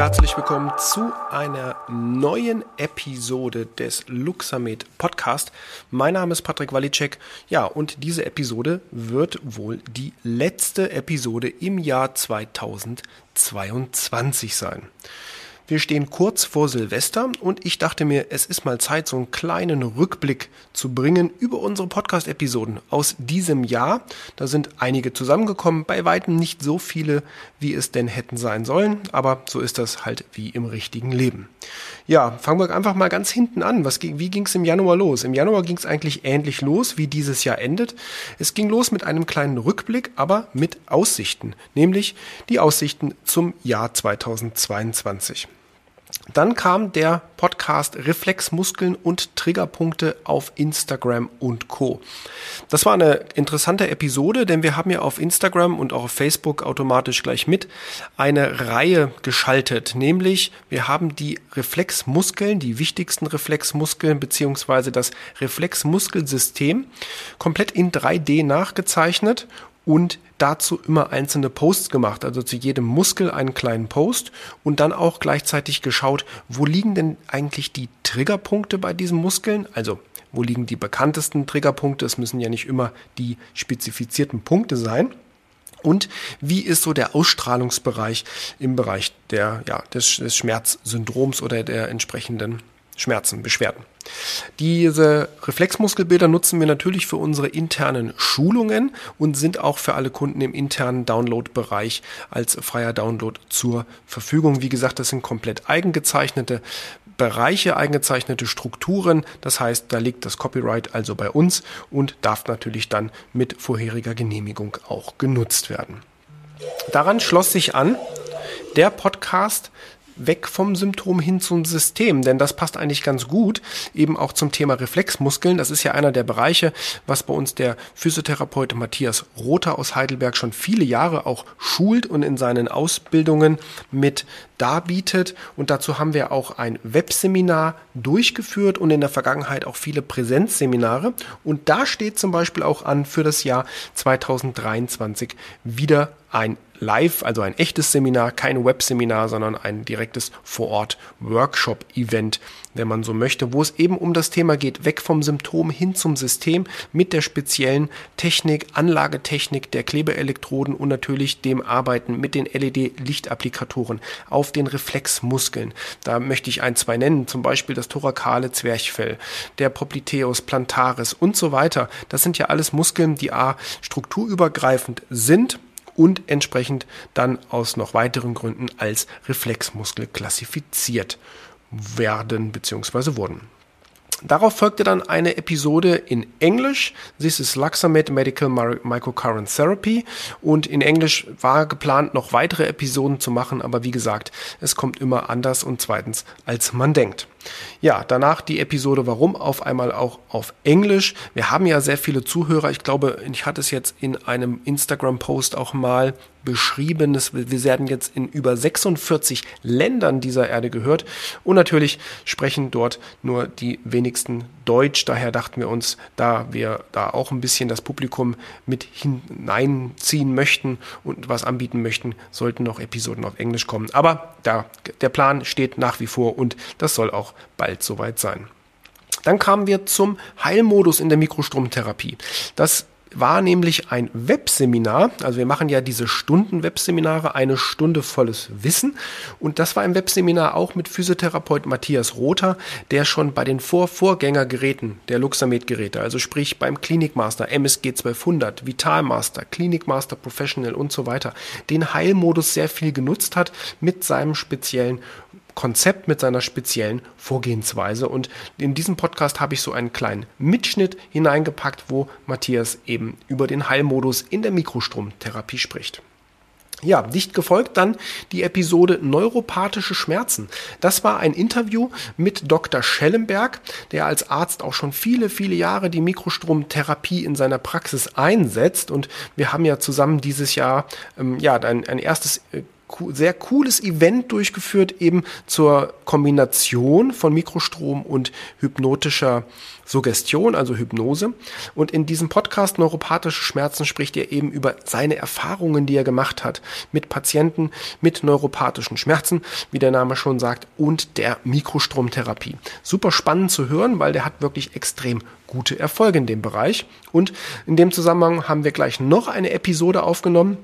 herzlich willkommen zu einer neuen Episode des Luxamed Podcast. Mein Name ist Patrick Walicek. Ja, und diese Episode wird wohl die letzte Episode im Jahr 2022 sein. Wir stehen kurz vor Silvester und ich dachte mir, es ist mal Zeit, so einen kleinen Rückblick zu bringen über unsere Podcast-Episoden aus diesem Jahr. Da sind einige zusammengekommen, bei weitem nicht so viele, wie es denn hätten sein sollen, aber so ist das halt wie im richtigen Leben. Ja, fangen wir einfach mal ganz hinten an. Was, wie ging es im Januar los? Im Januar ging es eigentlich ähnlich los, wie dieses Jahr endet. Es ging los mit einem kleinen Rückblick, aber mit Aussichten, nämlich die Aussichten zum Jahr 2022. Dann kam der Podcast Reflexmuskeln und Triggerpunkte auf Instagram und Co. Das war eine interessante Episode, denn wir haben ja auf Instagram und auch auf Facebook automatisch gleich mit eine Reihe geschaltet, nämlich wir haben die Reflexmuskeln, die wichtigsten Reflexmuskeln beziehungsweise das Reflexmuskelsystem komplett in 3D nachgezeichnet und dazu immer einzelne Posts gemacht, also zu jedem Muskel einen kleinen Post und dann auch gleichzeitig geschaut, wo liegen denn eigentlich die Triggerpunkte bei diesen Muskeln, also wo liegen die bekanntesten Triggerpunkte, es müssen ja nicht immer die spezifizierten Punkte sein. Und wie ist so der Ausstrahlungsbereich im Bereich der, ja, des, des Schmerzsyndroms oder der entsprechenden Schmerzen, Beschwerden. Diese Reflexmuskelbilder nutzen wir natürlich für unsere internen Schulungen und sind auch für alle Kunden im internen Download-Bereich als freier Download zur Verfügung. Wie gesagt, das sind komplett eigengezeichnete Bereiche, eigengezeichnete Strukturen. Das heißt, da liegt das Copyright also bei uns und darf natürlich dann mit vorheriger Genehmigung auch genutzt werden. Daran schloss sich an der Podcast weg vom Symptom hin zum System, denn das passt eigentlich ganz gut eben auch zum Thema Reflexmuskeln. Das ist ja einer der Bereiche, was bei uns der Physiotherapeut Matthias Rother aus Heidelberg schon viele Jahre auch schult und in seinen Ausbildungen mit darbietet. Und dazu haben wir auch ein Webseminar durchgeführt und in der Vergangenheit auch viele Präsenzseminare. Und da steht zum Beispiel auch an für das Jahr 2023 wieder ein Live, also ein echtes Seminar, kein Webseminar, sondern ein direktes Vor-Ort-Workshop-Event, wenn man so möchte, wo es eben um das Thema geht, weg vom Symptom hin zum System mit der speziellen Technik, Anlagetechnik der Klebeelektroden und natürlich dem Arbeiten mit den LED-Lichtapplikatoren auf den Reflexmuskeln. Da möchte ich ein, zwei nennen, zum Beispiel das thorakale Zwerchfell, der Popliteus plantaris und so weiter. Das sind ja alles Muskeln, die A, strukturübergreifend sind und entsprechend dann aus noch weiteren Gründen als Reflexmuskel klassifiziert werden bzw. wurden. Darauf folgte dann eine Episode in Englisch. This is Luxamed Medical Microcurrent Therapy. Und in Englisch war geplant, noch weitere Episoden zu machen, aber wie gesagt, es kommt immer anders und zweitens, als man denkt. Ja, danach die Episode Warum auf einmal auch auf Englisch. Wir haben ja sehr viele Zuhörer. Ich glaube, ich hatte es jetzt in einem Instagram-Post auch mal beschrieben. Wir werden jetzt in über 46 Ländern dieser Erde gehört. Und natürlich sprechen dort nur die wenigsten Deutsch. Daher dachten wir uns, da wir da auch ein bisschen das Publikum mit hineinziehen möchten und was anbieten möchten, sollten noch Episoden auf Englisch kommen. Aber da, der Plan steht nach wie vor und das soll auch bald soweit sein. Dann kamen wir zum Heilmodus in der Mikrostromtherapie. Das war nämlich ein Webseminar. Also wir machen ja diese Stunden-Webseminare, eine Stunde volles Wissen. Und das war ein Webseminar auch mit Physiotherapeut Matthias Rother, der schon bei den Vorvorgängergeräten der Luxamed-Geräte, also sprich beim Klinikmaster MSG 1200, Vitalmaster, Klinikmaster Professional und so weiter, den Heilmodus sehr viel genutzt hat mit seinem speziellen Konzept mit seiner speziellen Vorgehensweise. Und in diesem Podcast habe ich so einen kleinen Mitschnitt hineingepackt, wo Matthias eben über den Heilmodus in der Mikrostromtherapie spricht. Ja, dicht gefolgt dann die Episode Neuropathische Schmerzen. Das war ein Interview mit Dr. Schellenberg, der als Arzt auch schon viele, viele Jahre die Mikrostromtherapie in seiner Praxis einsetzt. Und wir haben ja zusammen dieses Jahr ähm, ja, ein, ein erstes äh, sehr cooles Event durchgeführt, eben zur Kombination von Mikrostrom und hypnotischer Suggestion, also Hypnose. Und in diesem Podcast Neuropathische Schmerzen spricht er eben über seine Erfahrungen, die er gemacht hat mit Patienten mit neuropathischen Schmerzen, wie der Name schon sagt, und der Mikrostromtherapie. Super spannend zu hören, weil der hat wirklich extrem gute Erfolge in dem Bereich. Und in dem Zusammenhang haben wir gleich noch eine Episode aufgenommen.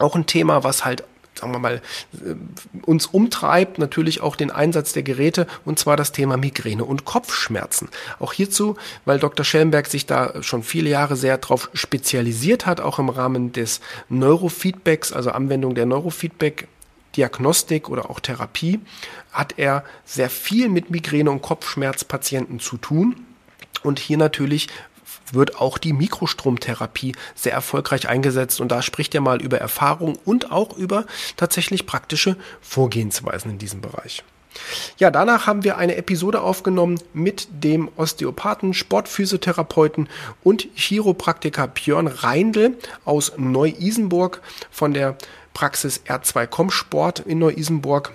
Auch ein Thema, was halt sagen wir mal, äh, uns umtreibt, natürlich auch den Einsatz der Geräte, und zwar das Thema Migräne und Kopfschmerzen. Auch hierzu, weil Dr. Schellenberg sich da schon viele Jahre sehr darauf spezialisiert hat, auch im Rahmen des Neurofeedbacks, also Anwendung der Neurofeedback Diagnostik oder auch Therapie, hat er sehr viel mit Migräne und Kopfschmerzpatienten zu tun. Und hier natürlich wird auch die Mikrostromtherapie sehr erfolgreich eingesetzt. Und da spricht er mal über Erfahrung und auch über tatsächlich praktische Vorgehensweisen in diesem Bereich. Ja, danach haben wir eine Episode aufgenommen mit dem Osteopathen, Sportphysiotherapeuten und Chiropraktiker Björn Reindl aus Neu-Isenburg von der Praxis R2Com Sport in Neu-Isenburg.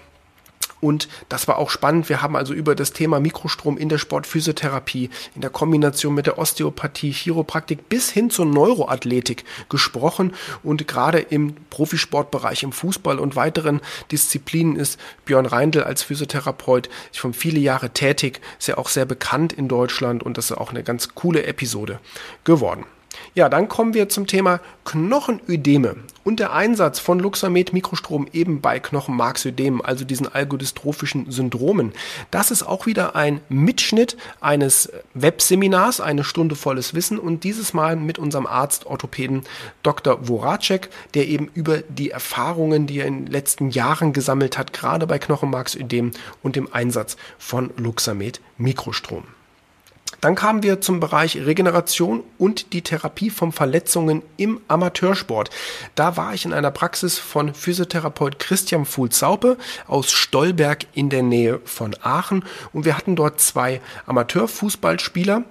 Und das war auch spannend. Wir haben also über das Thema Mikrostrom in der Sportphysiotherapie, in der Kombination mit der Osteopathie, Chiropraktik bis hin zur Neuroathletik gesprochen. Und gerade im Profisportbereich, im Fußball und weiteren Disziplinen ist Björn Reindl als Physiotherapeut schon viele Jahre tätig, ist ja auch sehr bekannt in Deutschland und das ist auch eine ganz coole Episode geworden. Ja, dann kommen wir zum Thema Knochenödeme und der Einsatz von Luxamed Mikrostrom eben bei Knochenmarksödemen, also diesen algodystrophischen Syndromen. Das ist auch wieder ein Mitschnitt eines Webseminars, eine Stunde volles Wissen und dieses Mal mit unserem Arzt Orthopäden Dr. Voracek, der eben über die Erfahrungen, die er in den letzten Jahren gesammelt hat, gerade bei Knochenmarksödemen und dem Einsatz von Luxamed Mikrostrom. Dann kamen wir zum Bereich Regeneration und die Therapie von Verletzungen im Amateursport. Da war ich in einer Praxis von Physiotherapeut Christian Fuhl-Saupe aus Stolberg in der Nähe von Aachen und wir hatten dort zwei Amateurfußballspieler,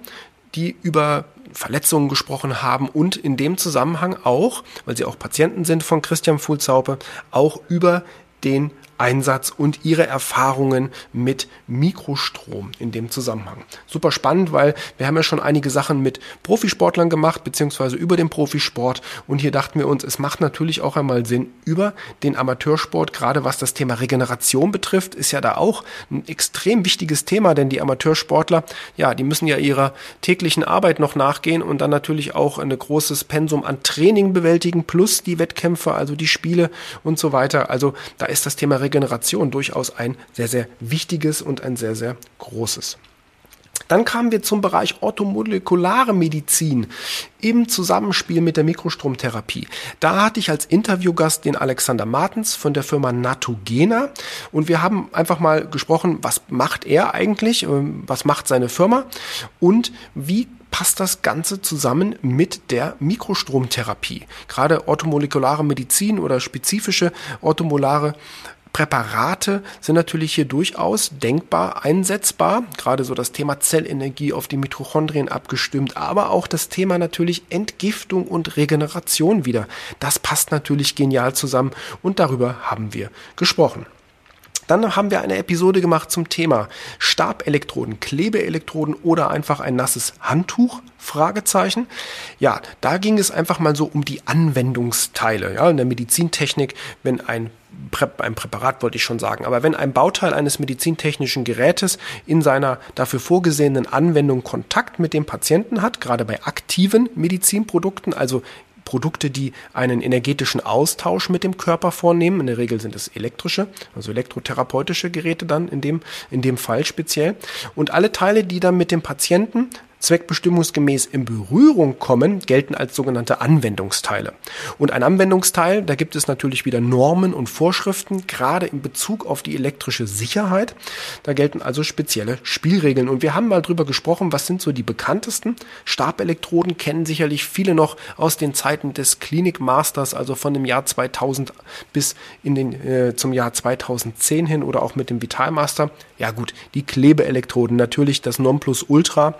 die über Verletzungen gesprochen haben und in dem Zusammenhang auch, weil sie auch Patienten sind von Christian Fuhl-Saupe, auch über den Einsatz und ihre Erfahrungen mit Mikrostrom in dem Zusammenhang. Super spannend, weil wir haben ja schon einige Sachen mit Profisportlern gemacht, beziehungsweise über den Profisport. Und hier dachten wir uns, es macht natürlich auch einmal Sinn, über den Amateursport, gerade was das Thema Regeneration betrifft, ist ja da auch ein extrem wichtiges Thema, denn die Amateursportler, ja, die müssen ja ihrer täglichen Arbeit noch nachgehen und dann natürlich auch ein großes Pensum an Training bewältigen, plus die Wettkämpfe, also die Spiele und so weiter. Also da ist das Thema Regeneration Regeneration durchaus ein sehr, sehr wichtiges und ein sehr, sehr großes. Dann kamen wir zum Bereich orthomolekulare Medizin im Zusammenspiel mit der Mikrostromtherapie. Da hatte ich als Interviewgast den Alexander Martens von der Firma Natogena und wir haben einfach mal gesprochen, was macht er eigentlich, ähm, was macht seine Firma und wie passt das Ganze zusammen mit der Mikrostromtherapie. Gerade orthomolekulare Medizin oder spezifische orthomolare Präparate sind natürlich hier durchaus denkbar einsetzbar, gerade so das Thema Zellenergie auf die Mitochondrien abgestimmt, aber auch das Thema natürlich Entgiftung und Regeneration wieder. Das passt natürlich genial zusammen und darüber haben wir gesprochen. Dann haben wir eine Episode gemacht zum Thema Stabelektroden, Klebeelektroden oder einfach ein nasses Handtuch? Fragezeichen. Ja, da ging es einfach mal so um die Anwendungsteile. Ja, in der Medizintechnik, wenn ein ein Präparat wollte ich schon sagen, aber wenn ein Bauteil eines medizintechnischen Gerätes in seiner dafür vorgesehenen Anwendung Kontakt mit dem Patienten hat, gerade bei aktiven Medizinprodukten, also Produkte, die einen energetischen Austausch mit dem Körper vornehmen. In der Regel sind es elektrische, also elektrotherapeutische Geräte dann in dem, in dem Fall speziell. Und alle Teile, die dann mit dem Patienten zweckbestimmungsgemäß in Berührung kommen, gelten als sogenannte Anwendungsteile. Und ein Anwendungsteil, da gibt es natürlich wieder Normen und Vorschriften, gerade in Bezug auf die elektrische Sicherheit. Da gelten also spezielle Spielregeln. Und wir haben mal drüber gesprochen, was sind so die bekanntesten. Stabelektroden kennen sicherlich viele noch aus den Zeiten des Klinikmasters, also von dem Jahr 2000 bis in den, äh, zum Jahr 2010 hin oder auch mit dem Vitalmaster. Ja gut, die Klebeelektroden, natürlich das Nonplusultra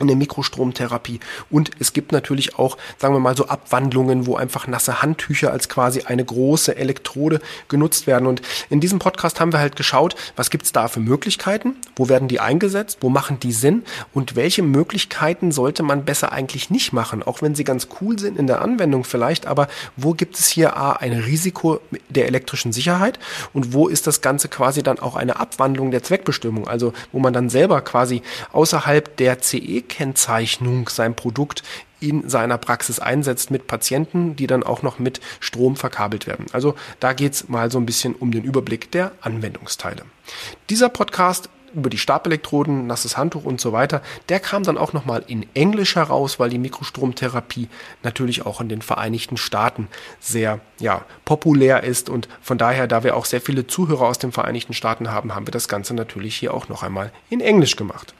in der Mikrostromtherapie. Und es gibt natürlich auch, sagen wir mal, so Abwandlungen, wo einfach nasse Handtücher als quasi eine große Elektrode genutzt werden. Und in diesem Podcast haben wir halt geschaut, was gibt's da für Möglichkeiten, wo werden die eingesetzt, wo machen die Sinn? Und welche Möglichkeiten sollte man besser eigentlich nicht machen, auch wenn sie ganz cool sind in der Anwendung vielleicht, aber wo gibt es hier A, ein Risiko der elektrischen Sicherheit? Und wo ist das Ganze quasi dann auch eine Abwandlung der Zweckbestimmung, also wo man dann selber quasi außerhalb der CE Kennzeichnung sein Produkt in seiner Praxis einsetzt mit Patienten, die dann auch noch mit Strom verkabelt werden. Also da geht's mal so ein bisschen um den Überblick der Anwendungsteile. Dieser Podcast über die Stabelektroden, nasses Handtuch und so weiter, der kam dann auch nochmal in Englisch heraus, weil die Mikrostromtherapie natürlich auch in den Vereinigten Staaten sehr ja, populär ist und von daher, da wir auch sehr viele Zuhörer aus den Vereinigten Staaten haben, haben wir das Ganze natürlich hier auch noch einmal in Englisch gemacht.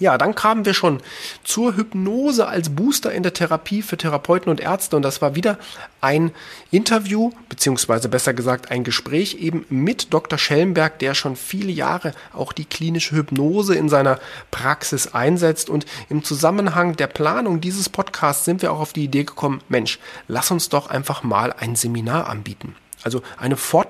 Ja, dann kamen wir schon zur Hypnose als Booster in der Therapie für Therapeuten und Ärzte und das war wieder ein Interview, beziehungsweise besser gesagt ein Gespräch eben mit Dr. Schellenberg, der schon viele Jahre auch die klinische Hypnose in seiner Praxis einsetzt und im Zusammenhang der Planung dieses Podcasts sind wir auch auf die Idee gekommen, Mensch, lass uns doch einfach mal ein Seminar anbieten. Also eine Fortbildung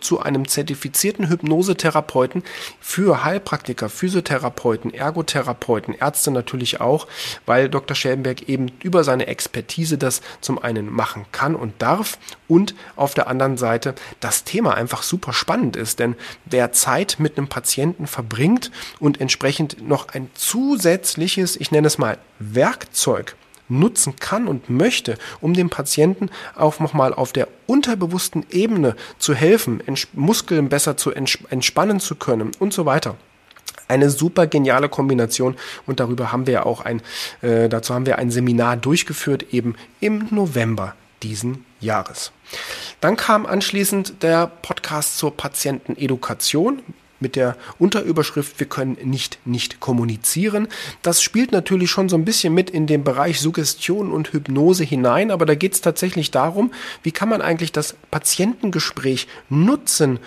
zu einem zertifizierten Hypnosetherapeuten für Heilpraktiker, Physiotherapeuten, Ergotherapeuten, Ärzte natürlich auch, weil Dr. Schellenberg eben über seine Expertise das zum einen machen kann und darf und auf der anderen Seite das Thema einfach super spannend ist, denn wer Zeit mit einem Patienten verbringt und entsprechend noch ein zusätzliches, ich nenne es mal Werkzeug nutzen kann und möchte, um dem Patienten auch nochmal auf der unterbewussten Ebene zu helfen, Muskeln besser zu entspannen zu können und so weiter. Eine super geniale Kombination und darüber haben wir auch ein, äh, dazu haben wir ein Seminar durchgeführt, eben im November diesen Jahres. Dann kam anschließend der Podcast zur Patientenedukation mit der Unterüberschrift Wir können nicht nicht kommunizieren. Das spielt natürlich schon so ein bisschen mit in den Bereich Suggestion und Hypnose hinein, aber da geht es tatsächlich darum, wie kann man eigentlich das Patientengespräch nutzen,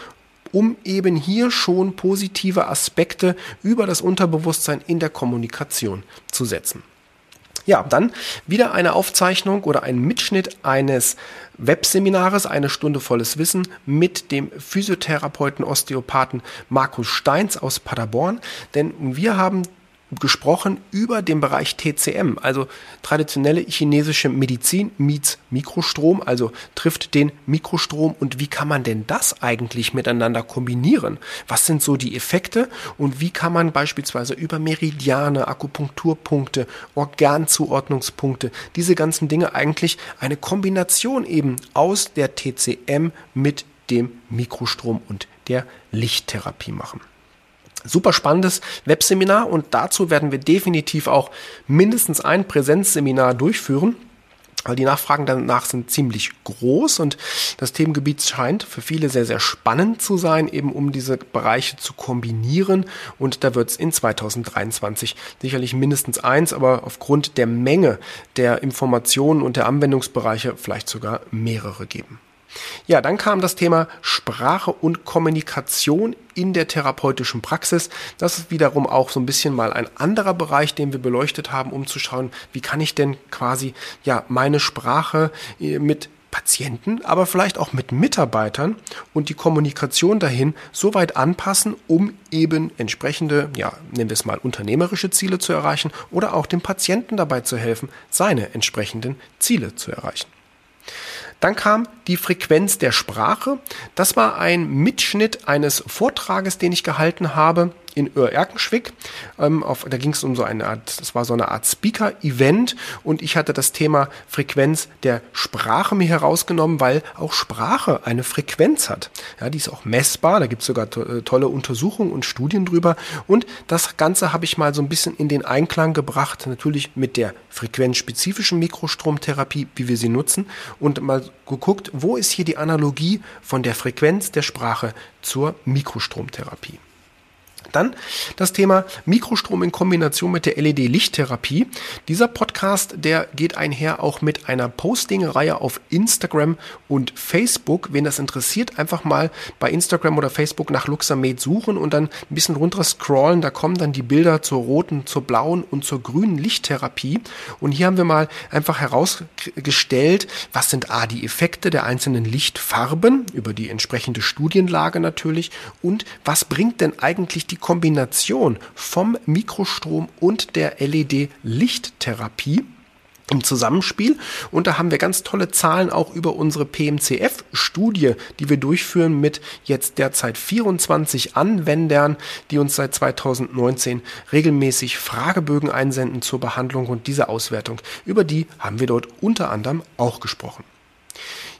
um eben hier schon positive Aspekte über das Unterbewusstsein in der Kommunikation zu setzen. Ja, dann wieder eine Aufzeichnung oder ein Mitschnitt eines Webseminares, eine Stunde volles Wissen mit dem Physiotherapeuten, Osteopathen Markus Steins aus Paderborn. Denn wir haben gesprochen über den Bereich TCM, also traditionelle chinesische Medizin meets Mikrostrom, also trifft den Mikrostrom und wie kann man denn das eigentlich miteinander kombinieren? Was sind so die Effekte und wie kann man beispielsweise über Meridiane, Akupunkturpunkte, Organzuordnungspunkte, diese ganzen Dinge eigentlich eine Kombination eben aus der TCM mit dem Mikrostrom und der Lichttherapie machen. Super spannendes Webseminar und dazu werden wir definitiv auch mindestens ein Präsenzseminar durchführen. Weil die Nachfragen danach sind ziemlich groß und das Themengebiet scheint für viele sehr, sehr spannend zu sein, eben um diese Bereiche zu kombinieren. Und da wird es in 2023 sicherlich mindestens eins, aber aufgrund der Menge der Informationen und der Anwendungsbereiche vielleicht sogar mehrere geben. Ja, dann kam das Thema Sprache und Kommunikation in der therapeutischen Praxis. Das ist wiederum auch so ein bisschen mal ein anderer Bereich, den wir beleuchtet haben, um zu schauen, wie kann ich denn quasi ja meine Sprache äh, mit Patienten, aber vielleicht auch mit Mitarbeitern und die Kommunikation dahin so weit anpassen, um eben entsprechende, ja, nennen wir es mal unternehmerische Ziele zu erreichen oder auch dem Patienten dabei zu helfen, seine entsprechenden Ziele zu erreichen. Dann kam die Frequenz der Sprache. Das war ein Mitschnitt eines Vortrages, den ich gehalten habe in Erkenschwick. Ähm, auf, da ging es um so eine Art, das war so eine Art Speaker-Event und ich hatte das Thema Frequenz der Sprache mir herausgenommen, weil auch Sprache eine Frequenz hat. Ja, die ist auch messbar, da gibt es sogar to äh, tolle Untersuchungen und Studien drüber. Und das Ganze habe ich mal so ein bisschen in den Einklang gebracht, natürlich mit der frequenzspezifischen Mikrostromtherapie, wie wir sie nutzen, und mal geguckt, wo ist hier die Analogie von der Frequenz der Sprache zur Mikrostromtherapie. Dann das Thema Mikrostrom in Kombination mit der LED-Lichttherapie. Dieser Podcast der geht einher auch mit einer Posting-Reihe auf Instagram und Facebook. Wen das interessiert, einfach mal bei Instagram oder Facebook nach Luxamed suchen und dann ein bisschen runter scrollen. Da kommen dann die Bilder zur roten, zur blauen und zur grünen Lichttherapie. Und hier haben wir mal einfach herausgestellt, was sind A, die Effekte der einzelnen Lichtfarben über die entsprechende Studienlage natürlich und was bringt denn eigentlich die Kombination vom Mikrostrom und der LED-Lichttherapie im Zusammenspiel. Und da haben wir ganz tolle Zahlen auch über unsere PMCF-Studie, die wir durchführen mit jetzt derzeit 24 Anwendern, die uns seit 2019 regelmäßig Fragebögen einsenden zur Behandlung und dieser Auswertung. Über die haben wir dort unter anderem auch gesprochen.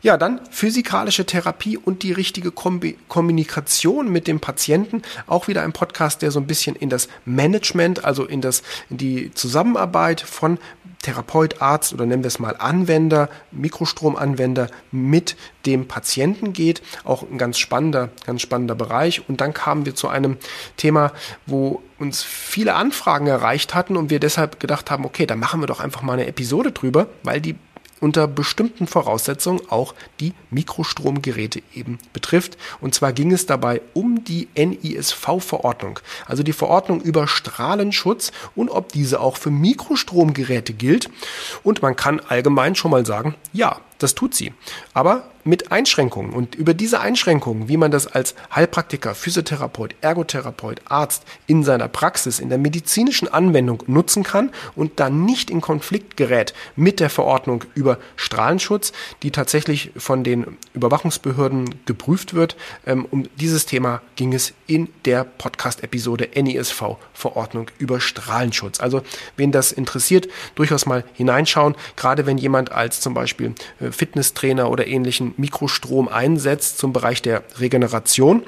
Ja, dann physikalische Therapie und die richtige Kombi Kommunikation mit dem Patienten. Auch wieder ein Podcast, der so ein bisschen in das Management, also in das, in die Zusammenarbeit von Therapeut, Arzt oder nennen wir es mal Anwender, Mikrostromanwender mit dem Patienten geht. Auch ein ganz spannender, ganz spannender Bereich. Und dann kamen wir zu einem Thema, wo uns viele Anfragen erreicht hatten und wir deshalb gedacht haben, okay, da machen wir doch einfach mal eine Episode drüber, weil die unter bestimmten Voraussetzungen auch die Mikrostromgeräte eben betrifft. Und zwar ging es dabei um die NISV-Verordnung, also die Verordnung über Strahlenschutz und ob diese auch für Mikrostromgeräte gilt. Und man kann allgemein schon mal sagen, ja, das tut sie. Aber mit Einschränkungen. Und über diese Einschränkungen, wie man das als Heilpraktiker, Physiotherapeut, Ergotherapeut, Arzt in seiner Praxis, in der medizinischen Anwendung nutzen kann und dann nicht in Konflikt gerät mit der Verordnung über Strahlenschutz, die tatsächlich von den Überwachungsbehörden geprüft wird. Ähm, um dieses Thema ging es in der Podcast-Episode NISV Verordnung über Strahlenschutz. Also, wen das interessiert, durchaus mal hineinschauen, gerade wenn jemand als zum Beispiel äh, Fitnesstrainer oder ähnlichen Mikrostrom einsetzt zum Bereich der Regeneration.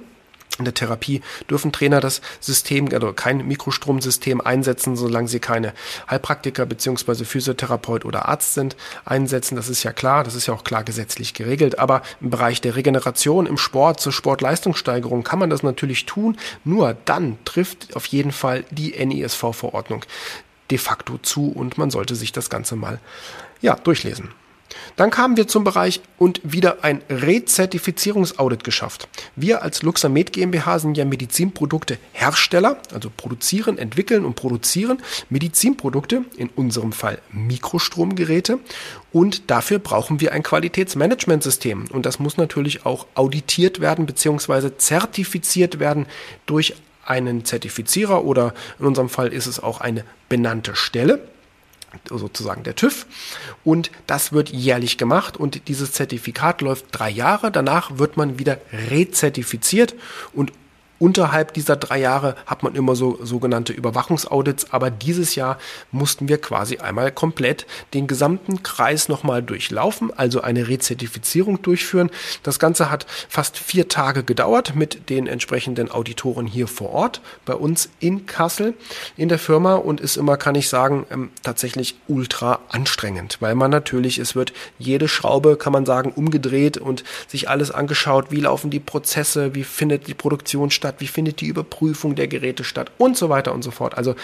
In der Therapie dürfen Trainer das System, also kein Mikrostromsystem einsetzen, solange sie keine Heilpraktiker beziehungsweise Physiotherapeut oder Arzt sind, einsetzen. Das ist ja klar, das ist ja auch klar gesetzlich geregelt. Aber im Bereich der Regeneration im Sport zur Sportleistungssteigerung kann man das natürlich tun. Nur dann trifft auf jeden Fall die NISV-Verordnung de facto zu und man sollte sich das Ganze mal ja, durchlesen. Dann kamen wir zum Bereich und wieder ein Rezertifizierungsaudit geschafft. Wir als Luxamed GmbH sind ja Medizinprodukte Hersteller, also produzieren, entwickeln und produzieren Medizinprodukte, in unserem Fall Mikrostromgeräte. Und dafür brauchen wir ein Qualitätsmanagementsystem. Und das muss natürlich auch auditiert werden bzw. zertifiziert werden durch einen Zertifizierer oder in unserem Fall ist es auch eine benannte Stelle sozusagen der TÜV. Und das wird jährlich gemacht und dieses Zertifikat läuft drei Jahre. Danach wird man wieder rezertifiziert und Unterhalb dieser drei Jahre hat man immer so sogenannte Überwachungsaudits, aber dieses Jahr mussten wir quasi einmal komplett den gesamten Kreis nochmal durchlaufen, also eine Rezertifizierung durchführen. Das Ganze hat fast vier Tage gedauert mit den entsprechenden Auditoren hier vor Ort bei uns in Kassel in der Firma und ist immer, kann ich sagen, ähm, tatsächlich ultra anstrengend, weil man natürlich, es wird jede Schraube, kann man sagen, umgedreht und sich alles angeschaut, wie laufen die Prozesse, wie findet die Produktion statt statt, wie findet die Überprüfung der Geräte statt und so weiter und so fort. Also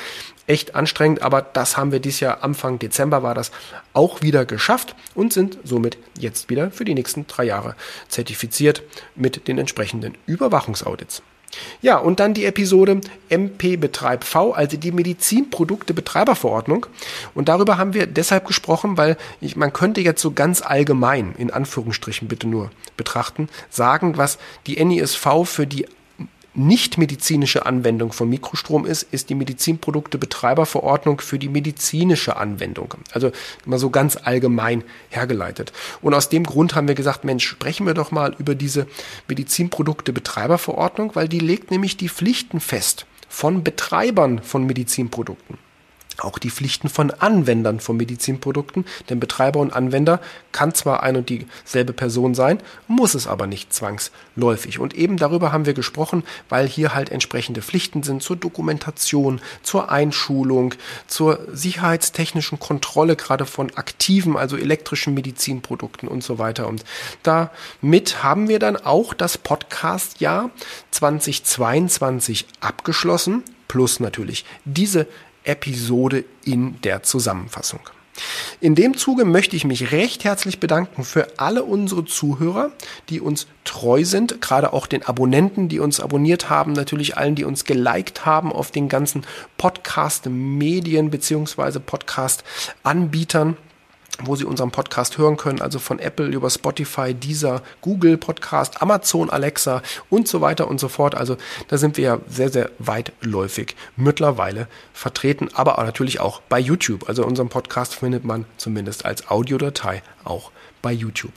echt anstrengend, aber das haben wir dieses Jahr Anfang Dezember war das auch wieder geschafft und sind somit jetzt wieder für die nächsten drei Jahre zertifiziert mit den entsprechenden Überwachungsaudits. Ja, und dann die Episode MP Betreib V, also die Medizinprodukte Betreiberverordnung. Und darüber haben wir deshalb gesprochen, weil ich, man könnte jetzt so ganz allgemein, in Anführungsstrichen bitte nur betrachten, sagen, was die NISV für die nicht medizinische Anwendung von Mikrostrom ist, ist die Medizinprodukte-Betreiberverordnung für die medizinische Anwendung. Also immer so ganz allgemein hergeleitet. Und aus dem Grund haben wir gesagt, Mensch, sprechen wir doch mal über diese Medizinprodukte-Betreiberverordnung, weil die legt nämlich die Pflichten fest von Betreibern von Medizinprodukten auch die Pflichten von Anwendern von Medizinprodukten, denn Betreiber und Anwender kann zwar ein und dieselbe Person sein, muss es aber nicht zwangsläufig. Und eben darüber haben wir gesprochen, weil hier halt entsprechende Pflichten sind zur Dokumentation, zur Einschulung, zur sicherheitstechnischen Kontrolle gerade von aktiven, also elektrischen Medizinprodukten und so weiter. Und damit haben wir dann auch das Podcast-Jahr 2022 abgeschlossen plus natürlich diese Episode in der Zusammenfassung. In dem Zuge möchte ich mich recht herzlich bedanken für alle unsere Zuhörer, die uns treu sind, gerade auch den Abonnenten, die uns abonniert haben, natürlich allen, die uns geliked haben auf den ganzen Podcast-Medien beziehungsweise Podcast-Anbietern wo Sie unseren Podcast hören können, also von Apple über Spotify, dieser Google Podcast, Amazon Alexa und so weiter und so fort. Also da sind wir ja sehr, sehr weitläufig mittlerweile vertreten, aber auch natürlich auch bei YouTube. Also unseren Podcast findet man zumindest als Audiodatei auch bei YouTube.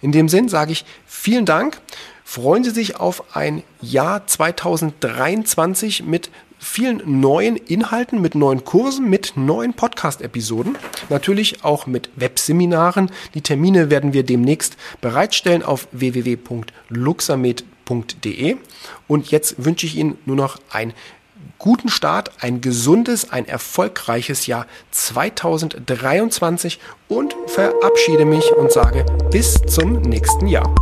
In dem Sinn sage ich vielen Dank. Freuen Sie sich auf ein Jahr 2023 mit vielen neuen Inhalten, mit neuen Kursen, mit neuen Podcast-Episoden. Natürlich auch mit Webseminaren. Die Termine werden wir demnächst bereitstellen auf www.luxamed.de. Und jetzt wünsche ich Ihnen nur noch einen guten Start, ein gesundes, ein erfolgreiches Jahr 2023 und verabschiede mich und sage bis zum nächsten Jahr.